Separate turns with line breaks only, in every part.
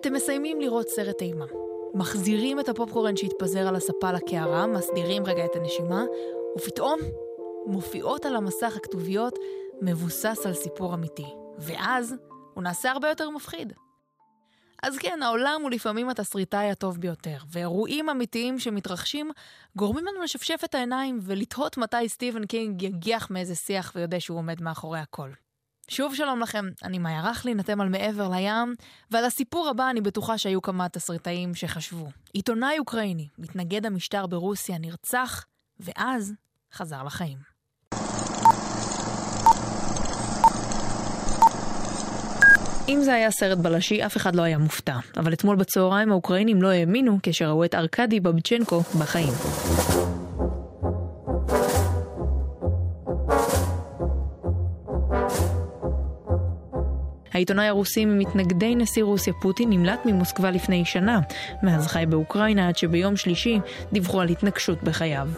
אתם מסיימים לראות סרט אימה. מחזירים את הפופקורן שהתפזר על הספה לקערה, מסדירים רגע את הנשימה, ופתאום מופיעות על המסך הכתוביות מבוסס על סיפור אמיתי. ואז הוא נעשה הרבה יותר מפחיד. אז כן, העולם הוא לפעמים התסריטאי הטוב ביותר, ואירועים אמיתיים שמתרחשים גורמים לנו לשפשף את העיניים ולתהות מתי סטיבן קינג יגיח מאיזה שיח ויודע שהוא עומד מאחורי הכל. שוב שלום לכם, אני מאיה רכלין, אתם על מעבר לים, ועל הסיפור הבא אני בטוחה שהיו כמה תסריטאים שחשבו. עיתונאי אוקראיני, מתנגד המשטר ברוסיה, נרצח, ואז חזר לחיים. אם זה היה סרט בלשי, אף אחד לא היה מופתע. אבל אתמול בצהריים האוקראינים לא האמינו כשראו את ארקדי בבצ'נקו בחיים. העיתונאי הרוסי ממתנגדי נשיא רוסיה פוטין נמלט ממוסקבה לפני שנה, מאז חי באוקראינה עד שביום שלישי דיווחו על התנגשות בחייו.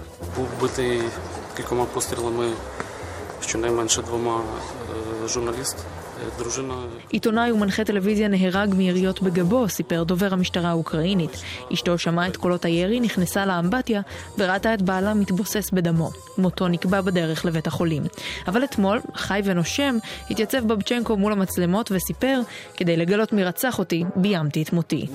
עיתונאי ומנחה טלוויזיה נהרג מיריות בגבו, סיפר דובר המשטרה האוקראינית. אשתו שמעה את קולות הירי, נכנסה לאמבטיה וראתה את בעלה מתבוסס בדמו. מותו נקבע בדרך לבית החולים. אבל אתמול, חי ונושם, התייצב בבצ'נקו מול המצלמות וסיפר, כדי לגלות מי רצח אותי, ביימתי את מותי.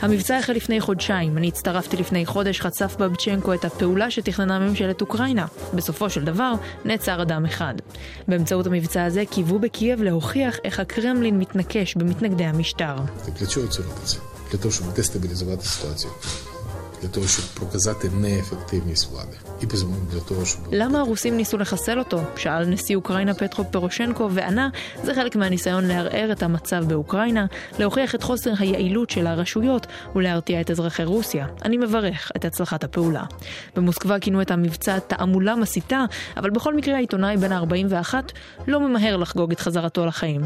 המבצע החל לפני חודשיים. אני הצטרפתי לפני חודש, חשף בבצ'נקו את הפעולה שתכננה ממשלת אוקראינה. בסופו של דבר, נעצר אדם אחד. באמצעות המבצע הזה קיוו בקייב להוכיח איך הקרמלין מתנקש במתנגדי המשטר. для того, щоб дестабілізувати ситуацію. для того, щоб показати неефективність влади. І безумовно для того, щоб... למה הרוסים ניסו לחסל אותו? שאל נשיא אוקראינה פטרו פרושנקו וענה, זה חלק מהניסיון לערער את המצב באוקראינה, להוכיח את חוסר היעילות של הרשויות ולהרתיע את אזרחי רוסיה. אני מברך את הצלחת הפעולה. במוסקבה כינו את המבצע תעמולה מסיתה, אבל בכל מקרה העיתונאי בן ה-41 לא ממהר לחגוג את חזרתו לחיים.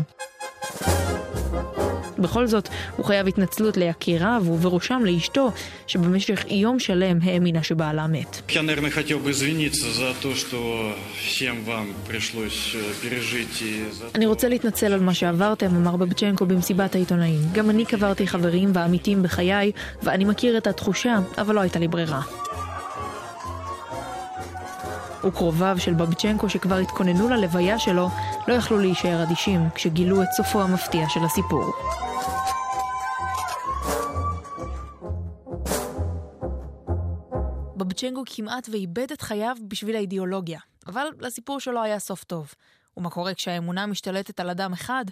בכל זאת, הוא חייב התנצלות ליקיריו ובראשם לאשתו, שבמשך יום שלם האמינה שבעלה מת. אני רוצה להתנצל על מה שעברתם, אמר בבצ'נקו במסיבת העיתונאים. גם אני קברתי חברים ועמיתים בחיי, ואני מכיר את התחושה, אבל לא הייתה לי ברירה. וקרוביו של בבצ'נקו שכבר התכוננו ללוויה שלו, לא יכלו להישאר אדישים כשגילו את סופו המפתיע של הסיפור. בבצ'נקו כמעט ואיבד את חייו בשביל האידיאולוגיה, אבל לסיפור שלו היה סוף טוב. ומה קורה כשהאמונה משתלטת על אדם אחד?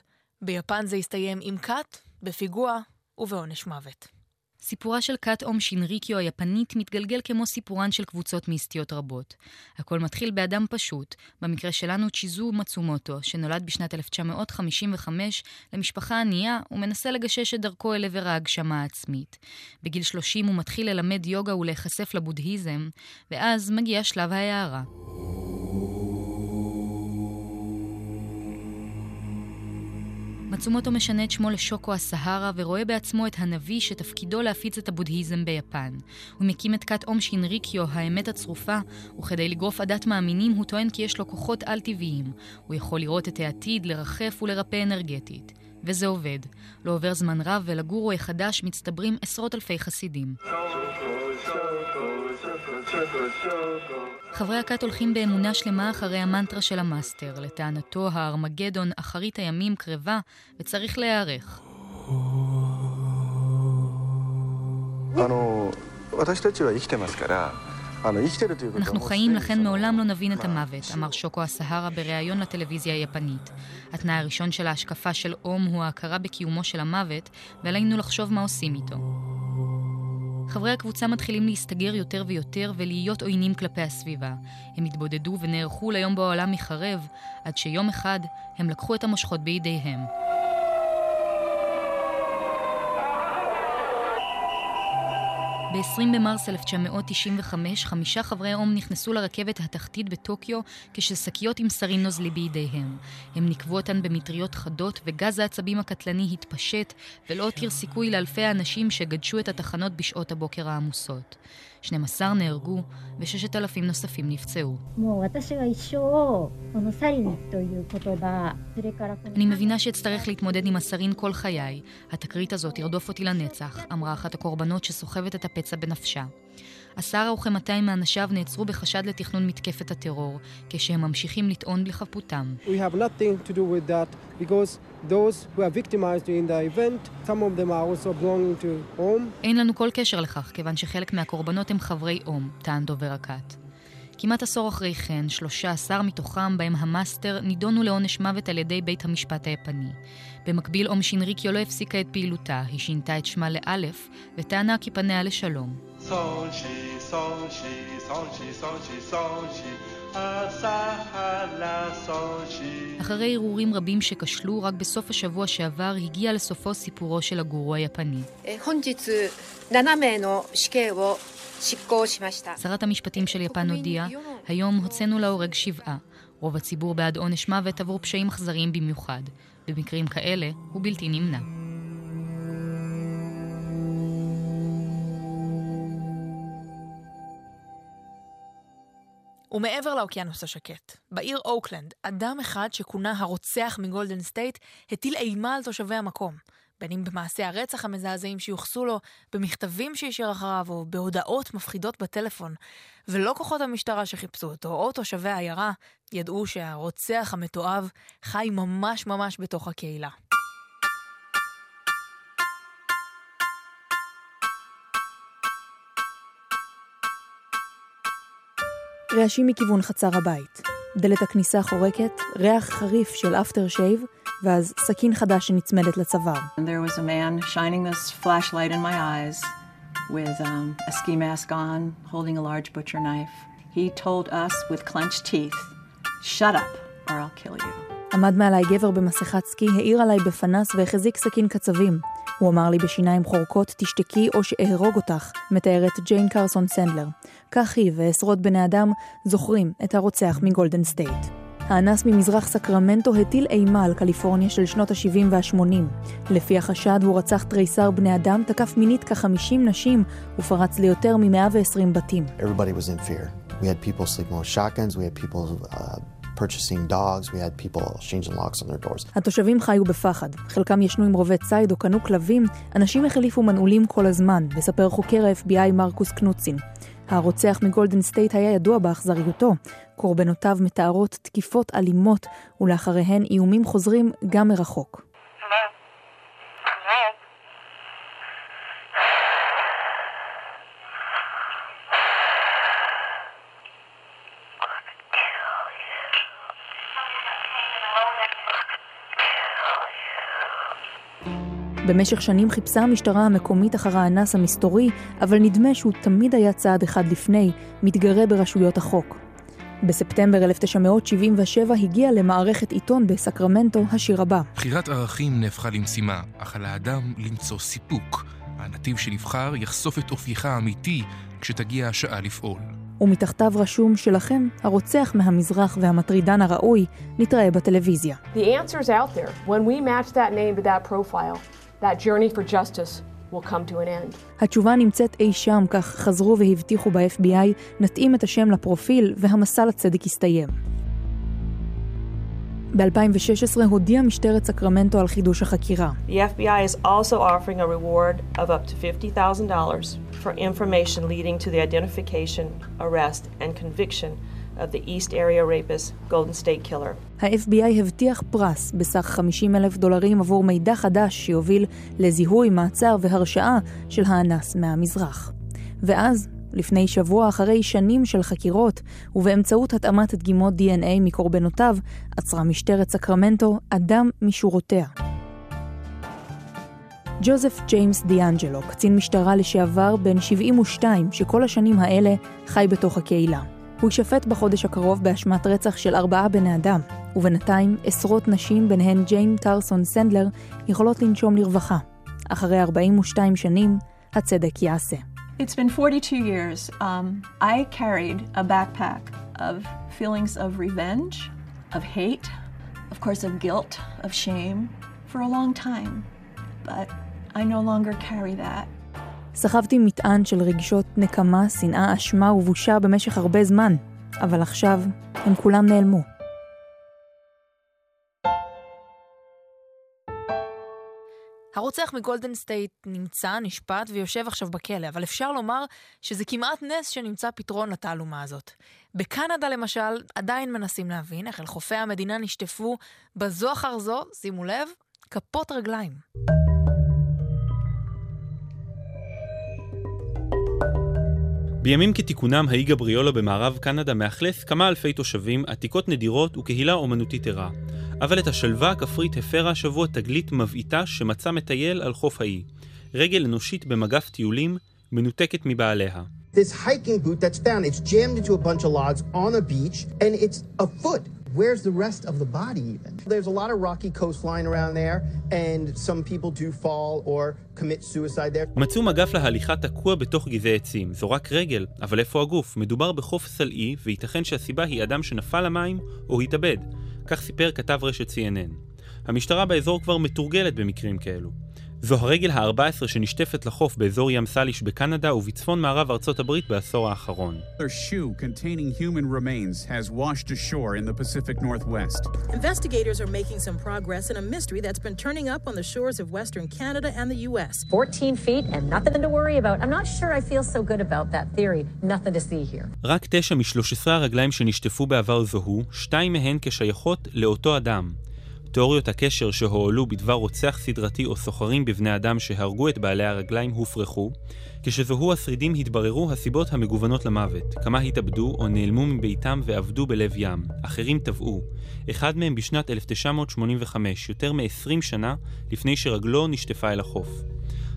ביפן זה הסתיים עם כת, בפיגוע ובעונש מוות.
סיפורה של קאט אום שינריקיו היפנית מתגלגל כמו סיפורן של קבוצות מיסטיות רבות. הכל מתחיל באדם פשוט, במקרה שלנו צ'יזו מצומוטו, שנולד בשנת 1955 למשפחה ענייה ומנסה לגשש את דרכו אל עבר ההגשמה העצמית. בגיל 30 הוא מתחיל ללמד יוגה ולהיחשף לבודהיזם, ואז מגיע שלב ההערה. מצומוטו משנה את שמו לשוקו הסהרה ורואה בעצמו את הנביא שתפקידו להפיץ את הבודהיזם ביפן. הוא מקים את כת אום שינריקיו, האמת הצרופה, וכדי לגרוף עדת מאמינים הוא טוען כי יש לו כוחות על-טבעיים. הוא יכול לראות את העתיד, לרחף ולרפא אנרגטית. וזה עובד. לא עובר זמן רב ולגורו החדש מצטברים עשרות אלפי חסידים. חברי הכת הולכים באמונה שלמה אחרי המנטרה של המאסטר. לטענתו, הארמגדון, אחרית הימים, קרבה, וצריך להיערך. אנחנו חיים, לכן מעולם לא נבין את המוות, אמר שוקו הסהרה בריאיון לטלוויזיה היפנית. התנאי הראשון של ההשקפה של אום הוא ההכרה בקיומו של המוות, ועלינו לחשוב מה עושים איתו. חברי הקבוצה מתחילים להסתגר יותר ויותר ולהיות עוינים כלפי הסביבה. הם התבודדו ונערכו ליום בו העולם מחרב, עד שיום אחד הם לקחו את המושכות בידיהם. ב-20 במרס 1995, חמישה חברי אום נכנסו לרכבת התחתית בטוקיו כששקיות עם סרין נוזלי בידיהם. הם נקבו אותן במטריות חדות, וגז העצבים הקטלני התפשט, ולא הותיר סיכוי לאלפי האנשים שגדשו את התחנות בשעות הבוקר העמוסות. 12 נהרגו ו-6,000 נוספים נפצעו. אני מבינה שאצטרך להתמודד עם הסרין כל חיי. התקרית הזאת תרדוף אותי לנצח, אמרה אחת הקורבנות שסוחבת את הפצע בנפשה. עשרה וכ-200 מאנשיו נעצרו בחשד לתכנון מתקפת הטרור, כשהם ממשיכים לטעון לחפותם. אין לנו כל קשר לכך, כיוון שחלק מהקורבנות הם חברי אום, טען דובר הכת. כמעט עשור אחרי כן, 13 מתוכם, בהם המאסטר, נידונו לעונש מוות על ידי בית המשפט היפני. במקביל, אום שינריקיו לא הפסיקה את פעילותה, היא שינתה את שמה לאלף, וטענה כי פניה לשלום. אחרי ערעורים רבים שכשלו, רק בסוף השבוע שעבר הגיע לסופו סיפורו של הגורו היפני. שרת המשפטים של יפן הודיעה, היום הוצאנו להורג שבעה. רוב הציבור בעד עונש מוות עבור פשעים אכזריים במיוחד. במקרים כאלה הוא בלתי נמנע.
ומעבר לאוקיינוס השקט, בעיר אוקלנד, אדם אחד שכונה הרוצח מגולדן סטייט הטיל אימה על תושבי המקום. בין אם במעשי הרצח המזעזעים שיוחסו לו, במכתבים שהשאיר אחריו, או בהודעות מפחידות בטלפון. ולא כוחות המשטרה שחיפשו אותו, או תושבי העיירה, ידעו שהרוצח המתועב חי ממש ממש בתוך הקהילה. רעשים מכיוון חצר הבית. דלת הכניסה חורקת, ריח חריף של אפטר שייב, ואז סכין חדש שנצמדת לצוואר. There was a man shining this flashlight in my eyes with um, a ski mask on, holding a large butcher knife. He told us with clenched teeth, shut up or I'll kill you. עמד מעליי גבר במסכת סקי, האיר עליי בפנס והחזיק סכין קצבים. הוא אמר לי בשיניים חורקות, תשתקי או שאהרוג אותך, מתארת ג'יין קרסון סנדלר. כך היא ועשרות בני אדם זוכרים את הרוצח מגולדן סטייט. האנס ממזרח סקרמנטו הטיל אימה על קליפורניה של שנות ה-70 וה-80. לפי החשד הוא רצח תריסר בני אדם, תקף מינית כ-50 נשים ופרץ ליותר מ-120 בתים. Purchasing dogs, we had people changing locks on their doors. התושבים חיו בפחד. חלקם ישנו עם רובי ציד או קנו כלבים, אנשים החליפו מנעולים כל הזמן, מספר חוקר ה-FBI מרקוס קנוצין. הרוצח מגולדן סטייט היה ידוע באכזריותו. קורבנותיו מתארות תקיפות אלימות, ולאחריהן איומים חוזרים גם מרחוק. במשך שנים חיפשה המשטרה המקומית אחר האנס המסתורי, אבל נדמה שהוא תמיד היה צעד אחד לפני, מתגרה ברשויות החוק. בספטמבר 1977 הגיע למערכת עיתון בסקרמנטו השיר הבא.
בחירת ערכים נהפכה למשימה, אך על האדם למצוא סיפוק. הנתיב שנבחר יחשוף את אופייך האמיתי כשתגיע השעה לפעול.
ומתחתיו רשום שלכם, הרוצח מהמזרח והמטרידן הראוי, נתראה בטלוויזיה. The answer's out there. When we match that name to that profile, that journey for justice will come to an end. התשובה נמצאת אי שם, כך חזרו והבטיחו ב-FBI, נתאים את השם לפרופיל והמסע לצדק יסתיים. ב-2016 הודיעה משטרת סקרמנטו על חידוש החקירה. The FBI is also offering a reward of up to $50,000 for information leading to the identification, arrest and conviction of the East Area Rapist Golden State Killer. ה-FBI הבטיח פרס בסך 50 אלף דולרים עבור מידע חדש שיוביל לזיהוי, מעצר והרשעה של האנס מהמזרח. ואז, לפני שבוע אחרי שנים של חקירות, ובאמצעות התאמת דגימות DNA מקורבנותיו, עצרה משטרת סקרמנטו אדם משורותיה. ג'וזף ג'יימס דיאנג'לו, קצין משטרה לשעבר בן 72, שכל השנים האלה חי בתוך הקהילה. הוא יישפט בחודש הקרוב באשמת רצח של ארבעה בני אדם, ובינתיים עשרות נשים, ביניהן ג'יין טרסון סנדלר, יכולות לנשום לרווחה. אחרי 42 שנים, הצדק יעשה.
It's been 42 years. Um, I carried a backpack of feelings of revenge, of hate, of course, of guilt, of shame, for a long time. But I no longer carry that.
סחבתי מטען של רגשות נקמה, שנאה, אשמה ובושה במשך הרבה זמן, אבל עכשיו הם כולם נעלמו. הרוצח מגולדן סטייט נמצא, נשפט ויושב עכשיו בכלא, אבל אפשר לומר שזה כמעט נס שנמצא פתרון לתעלומה הזאת. בקנדה למשל, עדיין מנסים להבין איך אל חופי המדינה נשטפו בזו אחר זו, שימו לב, כפות רגליים.
בימים כתיקונם, האי גבריולה במערב קנדה מאכלס כמה אלפי תושבים, עתיקות נדירות וקהילה אומנותית ערה. אבל את השלווה הכפרית הפרה השבוע תגלית מבעיטה שמצא מטייל על חוף האי. רגל אנושית במגף טיולים, מנותקת מבעליה. This hiking boot that's found, it's jammed into a bunch of logs on a beach, and it's a foot. Where's the rest of the body even? There's a lot of rocky coastline around there, and some people do fall or commit suicide there. מצאו מגף להליכה תקוע בתוך גזעי עצים. זו רק רגל, אבל איפה הגוף? מדובר בחוף סלעי, וייתכן שהסיבה היא אדם שנפל למים או התאבד. כך סיפר כתב רשת CNN. המשטרה באזור כבר מתורגלת במקרים כאלו. זו הרגל ה-14 שנשטפת לחוף באזור ים סאליש בקנדה ובצפון מערב ארצות הברית בעשור האחרון. Investigators are making some progress in a mystery that's been turning up on the shores of western Canada and the US. 14 feet and nothing to worry about. I'm not sure I feel so good about that theory. Nothing to see here. רק תשע מ-13 הרגליים שנשטפו בעבר זוהו, שתיים מהן כשייכות לאותו אדם. תיאוריות הקשר שהועלו בדבר רוצח סדרתי או סוחרים בבני אדם שהרגו את בעלי הרגליים הופרכו, כשזוהו השרידים התבררו הסיבות המגוונות למוות, כמה התאבדו או נעלמו מביתם ועבדו בלב ים, אחרים טבעו, אחד מהם בשנת 1985, יותר מ-20 שנה לפני שרגלו נשטפה אל החוף.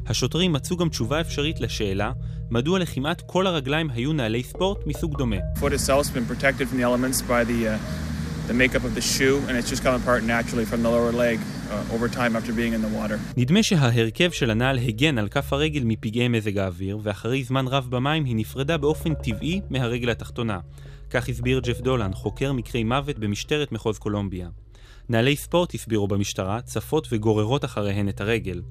השוטרים מצאו גם תשובה אפשרית לשאלה מדוע לכמעט כל הרגליים היו נעלי ספורט מסוג דומה. Makeup of the shoe, and it's just come apart naturally from the lower leg uh, over time after being in the water. נדמה שההרכב של הנעל הגן על כף הרגל מפגעי מזג האוויר, ואחרי זמן רב במים היא נפרדה באופן טבעי מהרגל התחתונה. כך הסביר ג'ף דולן, חוקר מקרי מוות במשטרת מחוז קולומביה. נעלי ספורט, הסבירו במשטרה, צפות וגוררות אחריהן את הרגל.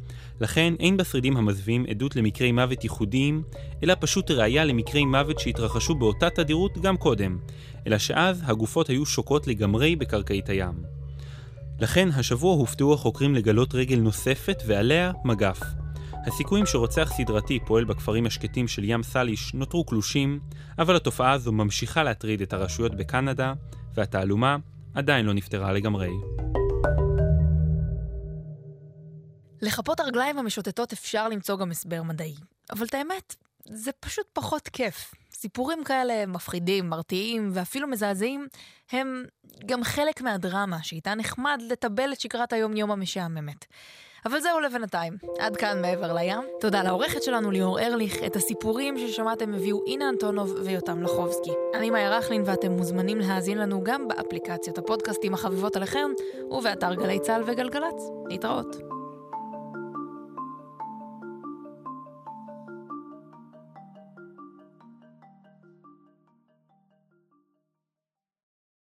לכן אין בשרידים המזווים עדות למקרי מוות ייחודיים, אלא פשוט ראיה למקרי מוות שהתרחשו באותה תדירות גם קודם, אלא שאז הגופות היו שוקעות לגמרי בקרקעית הים. לכן השבוע הופתעו החוקרים לגלות רגל נוספת ועליה מגף. הסיכויים שרוצח סדרתי פועל בכפרים השקטים של ים סאליש נותרו קלושים, אבל התופעה הזו ממשיכה להטריד את הרשויות בקנדה, והתעלומה עדיין לא נפתרה לגמרי.
לחפות הרגליים המשוטטות אפשר למצוא גם הסבר מדעי, אבל את האמת, זה פשוט פחות כיף. סיפורים כאלה מפחידים, מרתיעים ואפילו מזעזעים, הם גם חלק מהדרמה שאיתה נחמד לטבל את שגרת היום-יום המשעממת. אבל זהו לבינתיים, עד כאן מעבר לים. תודה לעורכת שלנו ליאור ארליך, את הסיפורים ששמעתם הביאו אינה אנטונוב ויותם לחובסקי. אני מאיה רכלין ואתם מוזמנים להאזין לנו גם באפליקציות הפודקאסטים החביבות עליכם ובאתר גלי צה"ל וגלגלצ. להתראות.